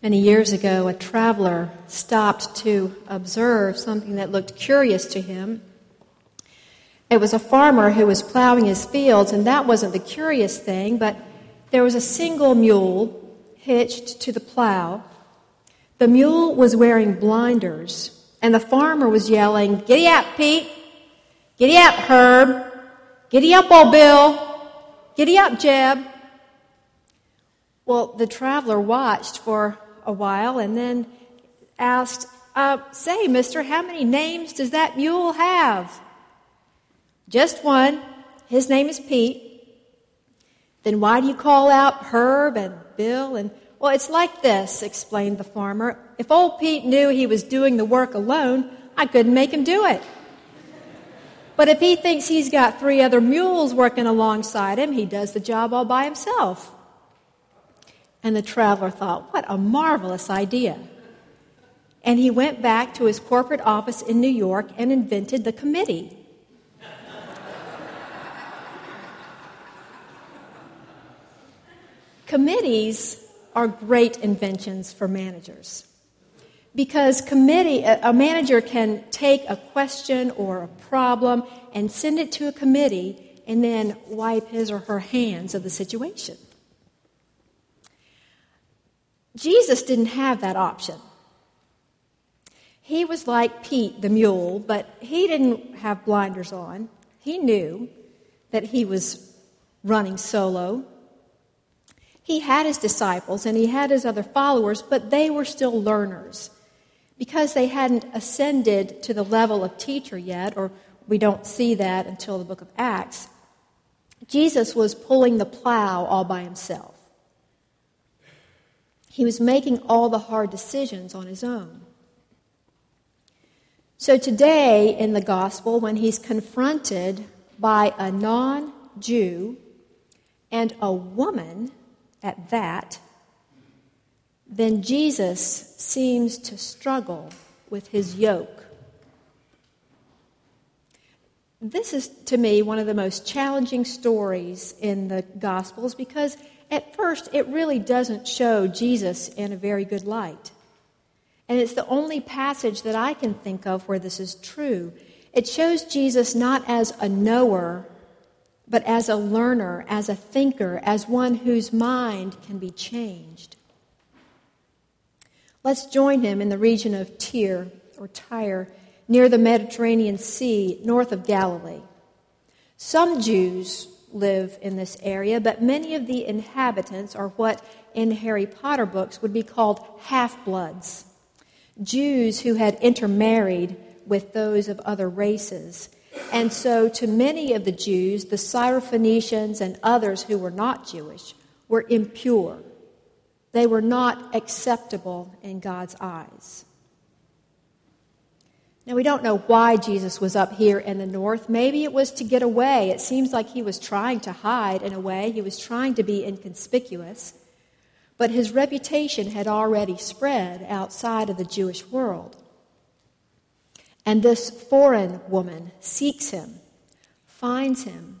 Many years ago, a traveler stopped to observe something that looked curious to him. It was a farmer who was plowing his fields, and that wasn't the curious thing, but there was a single mule hitched to the plow. The mule was wearing blinders, and the farmer was yelling, Giddy up, Pete! Giddy up, Herb! Giddy up, old Bill! Giddy up, Jeb! Well, the traveler watched for a while and then asked, uh, Say, mister, how many names does that mule have? Just one. His name is Pete. Then why do you call out Herb and Bill and well, it's like this, explained the farmer. If old Pete knew he was doing the work alone, I couldn't make him do it. But if he thinks he's got three other mules working alongside him, he does the job all by himself. And the traveler thought, what a marvelous idea. And he went back to his corporate office in New York and invented the committee. Committees are great inventions for managers. Because committee, a manager can take a question or a problem and send it to a committee and then wipe his or her hands of the situation. Jesus didn't have that option. He was like Pete the mule, but he didn't have blinders on. He knew that he was running solo. He had his disciples and he had his other followers, but they were still learners. Because they hadn't ascended to the level of teacher yet, or we don't see that until the book of Acts, Jesus was pulling the plow all by himself. He was making all the hard decisions on his own. So today in the gospel, when he's confronted by a non Jew and a woman at that, then Jesus seems to struggle with his yoke. This is, to me, one of the most challenging stories in the Gospels because at first, it really doesn't show Jesus in a very good light. And it's the only passage that I can think of where this is true. It shows Jesus not as a knower, but as a learner, as a thinker, as one whose mind can be changed. Let's join him in the region of Tyre or Tyre, near the Mediterranean Sea, north of Galilee. Some Jews live in this area, but many of the inhabitants are what in Harry Potter books would be called half bloods Jews who had intermarried with those of other races. And so, to many of the Jews, the Syrophoenicians and others who were not Jewish were impure. They were not acceptable in God's eyes. Now, we don't know why Jesus was up here in the north. Maybe it was to get away. It seems like he was trying to hide in a way, he was trying to be inconspicuous. But his reputation had already spread outside of the Jewish world. And this foreign woman seeks him, finds him,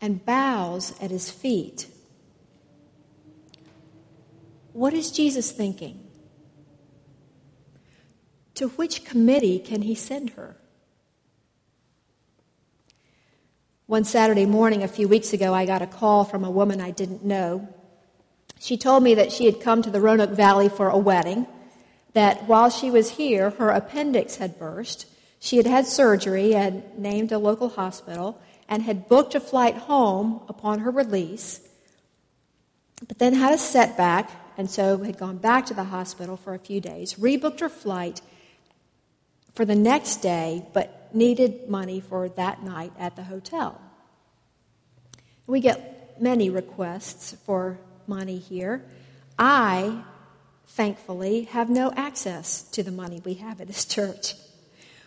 and bows at his feet. What is Jesus thinking? To which committee can he send her? One Saturday morning a few weeks ago, I got a call from a woman I didn't know. She told me that she had come to the Roanoke Valley for a wedding, that while she was here, her appendix had burst. She had had surgery and named a local hospital and had booked a flight home upon her release, but then had a setback and so had gone back to the hospital for a few days, rebooked her flight, for the next day, but needed money for that night at the hotel. We get many requests for money here. I, thankfully, have no access to the money we have at this church.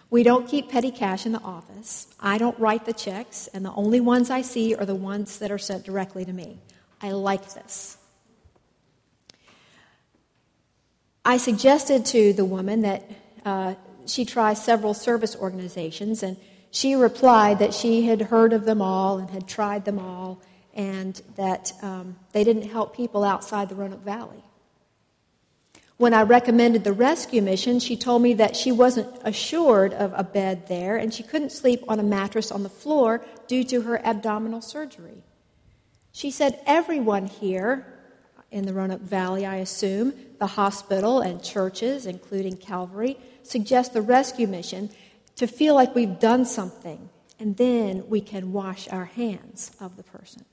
We don't keep petty cash in the office. I don't write the checks, and the only ones I see are the ones that are sent directly to me. I like this. I suggested to the woman that uh, she tried several service organizations, and she replied that she had heard of them all and had tried them all, and that um, they didn't help people outside the Roanoke Valley. When I recommended the rescue mission, she told me that she wasn't assured of a bed there and she couldn't sleep on a mattress on the floor due to her abdominal surgery. She said everyone here in the Roanoke Valley, I assume, the hospital and churches, including Calvary, suggest the rescue mission to feel like we've done something, and then we can wash our hands of the person.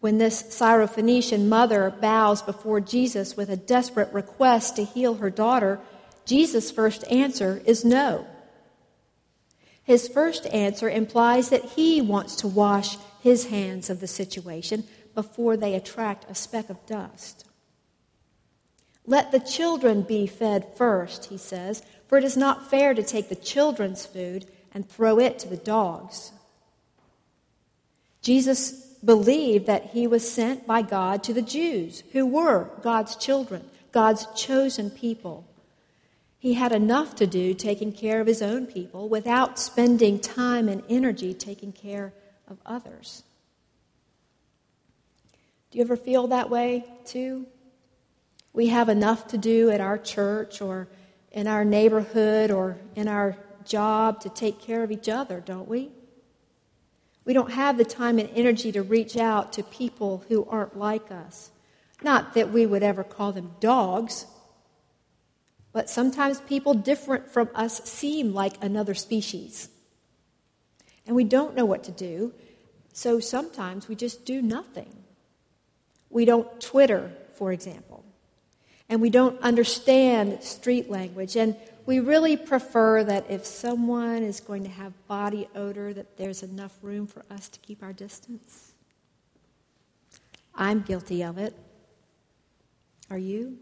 When this Syrophoenician mother bows before Jesus with a desperate request to heal her daughter, Jesus' first answer is no. His first answer implies that he wants to wash his hands of the situation before they attract a speck of dust. Let the children be fed first, he says, for it is not fair to take the children's food and throw it to the dogs. Jesus believed that he was sent by God to the Jews, who were God's children, God's chosen people. He had enough to do taking care of his own people without spending time and energy taking care of others. Do you ever feel that way too? We have enough to do at our church or in our neighborhood or in our job to take care of each other, don't we? We don't have the time and energy to reach out to people who aren't like us. Not that we would ever call them dogs, but sometimes people different from us seem like another species. And we don't know what to do, so sometimes we just do nothing. We don't Twitter, for example. And we don't understand street language. And we really prefer that if someone is going to have body odor, that there's enough room for us to keep our distance. I'm guilty of it. Are you?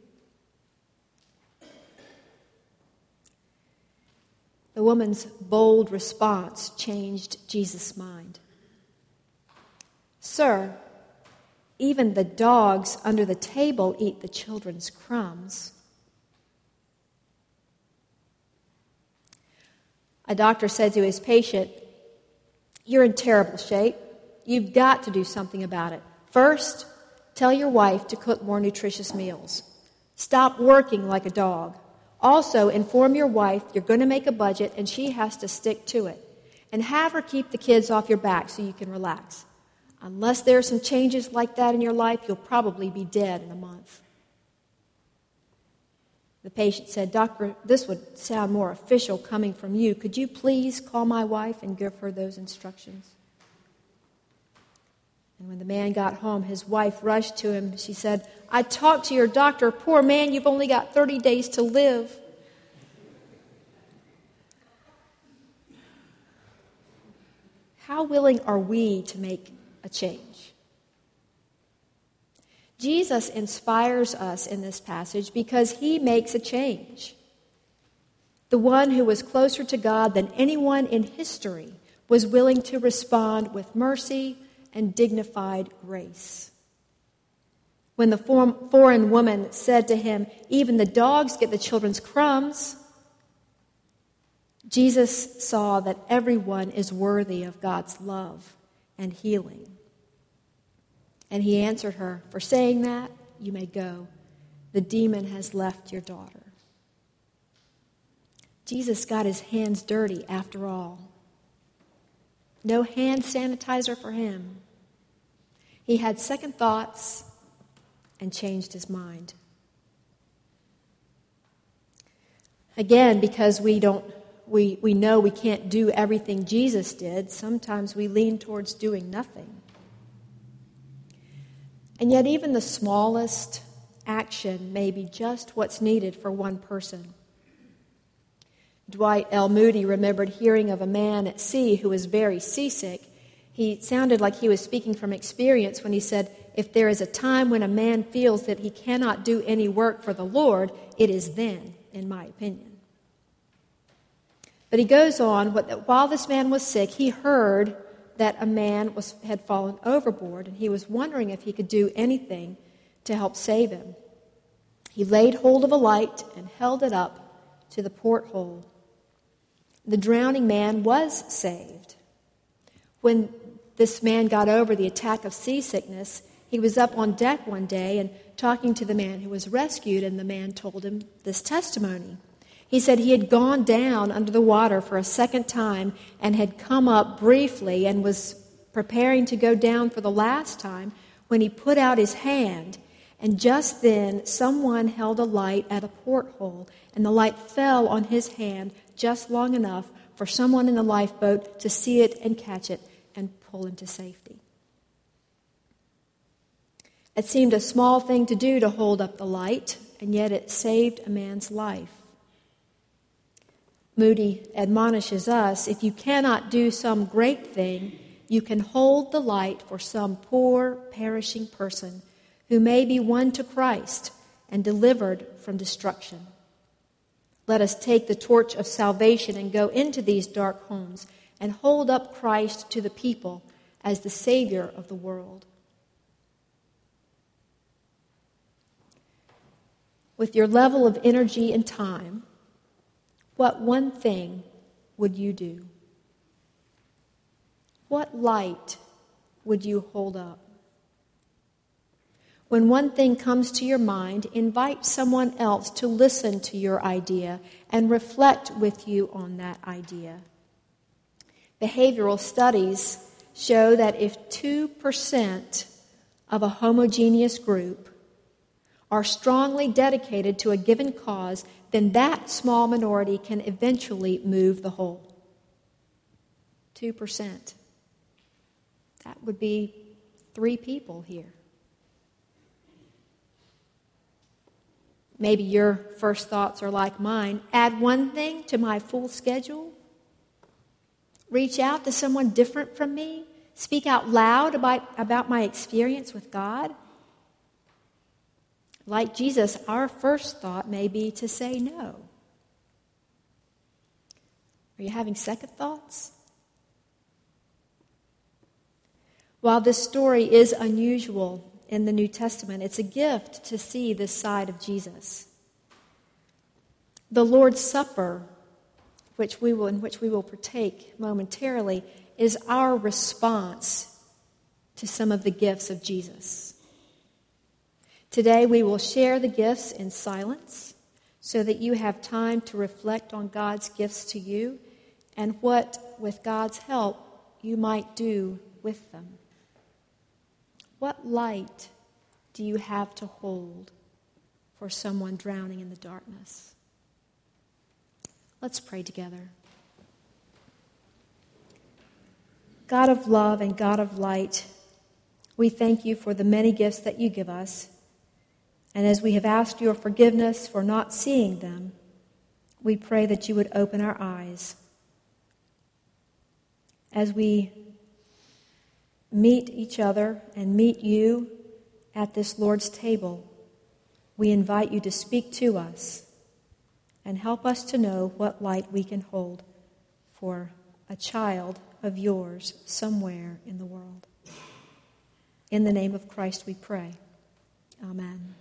The woman's bold response changed Jesus' mind. Sir, even the dogs under the table eat the children's crumbs. A doctor said to his patient, You're in terrible shape. You've got to do something about it. First, tell your wife to cook more nutritious meals. Stop working like a dog. Also, inform your wife you're going to make a budget and she has to stick to it. And have her keep the kids off your back so you can relax. Unless there are some changes like that in your life, you'll probably be dead in a month. The patient said, Doctor, this would sound more official coming from you. Could you please call my wife and give her those instructions? And when the man got home, his wife rushed to him. She said, I talked to your doctor. Poor man, you've only got 30 days to live. How willing are we to make a change. Jesus inspires us in this passage because he makes a change. The one who was closer to God than anyone in history was willing to respond with mercy and dignified grace. When the foreign woman said to him, Even the dogs get the children's crumbs, Jesus saw that everyone is worthy of God's love and healing. And he answered her, For saying that, you may go. The demon has left your daughter. Jesus got his hands dirty after all. No hand sanitizer for him. He had second thoughts and changed his mind. Again, because we don't we, we know we can't do everything Jesus did, sometimes we lean towards doing nothing. And yet, even the smallest action may be just what's needed for one person. Dwight L. Moody remembered hearing of a man at sea who was very seasick. He sounded like he was speaking from experience when he said, If there is a time when a man feels that he cannot do any work for the Lord, it is then, in my opinion. But he goes on, while this man was sick, he heard that a man was, had fallen overboard, and he was wondering if he could do anything to help save him. He laid hold of a light and held it up to the porthole. The drowning man was saved. When this man got over the attack of seasickness, He was up on deck one day and talking to the man who was rescued, and the man told him this testimony. He said he had gone down under the water for a second time and had come up briefly and was preparing to go down for the last time when he put out his hand. And just then, someone held a light at a porthole, and the light fell on his hand just long enough for someone in the lifeboat to see it and catch it and pull him to safety. It seemed a small thing to do to hold up the light, and yet it saved a man's life. Moody admonishes us if you cannot do some great thing, you can hold the light for some poor, perishing person who may be won to Christ and delivered from destruction. Let us take the torch of salvation and go into these dark homes and hold up Christ to the people as the Savior of the world. With your level of energy and time, what one thing would you do? What light would you hold up? When one thing comes to your mind, invite someone else to listen to your idea and reflect with you on that idea. Behavioral studies show that if 2% of a homogeneous group are strongly dedicated to a given cause, then that small minority can eventually move the whole. 2%. That would be three people here. Maybe your first thoughts are like mine. Add one thing to my full schedule. Reach out to someone different from me. Speak out loud about, about my experience with God. Like Jesus, our first thought may be to say no. Are you having second thoughts? While this story is unusual in the New Testament, it's a gift to see this side of Jesus. The Lord's Supper, which we will, in which we will partake momentarily, is our response to some of the gifts of Jesus. Today we will share the gifts in silence so that you have time to reflect on God's gifts to you and what, with God's help, you might do with them. What light do you have to hold for someone drowning in the darkness? Let's pray together. God of love and God of light, we thank you for the many gifts that you give us. And as we have asked your forgiveness for not seeing them, we pray that you would open our eyes. As we meet each other and meet you at this Lord's table, we invite you to speak to us and help us to know what light we can hold for a child of yours somewhere in the world. In the name of Christ we pray. Amen.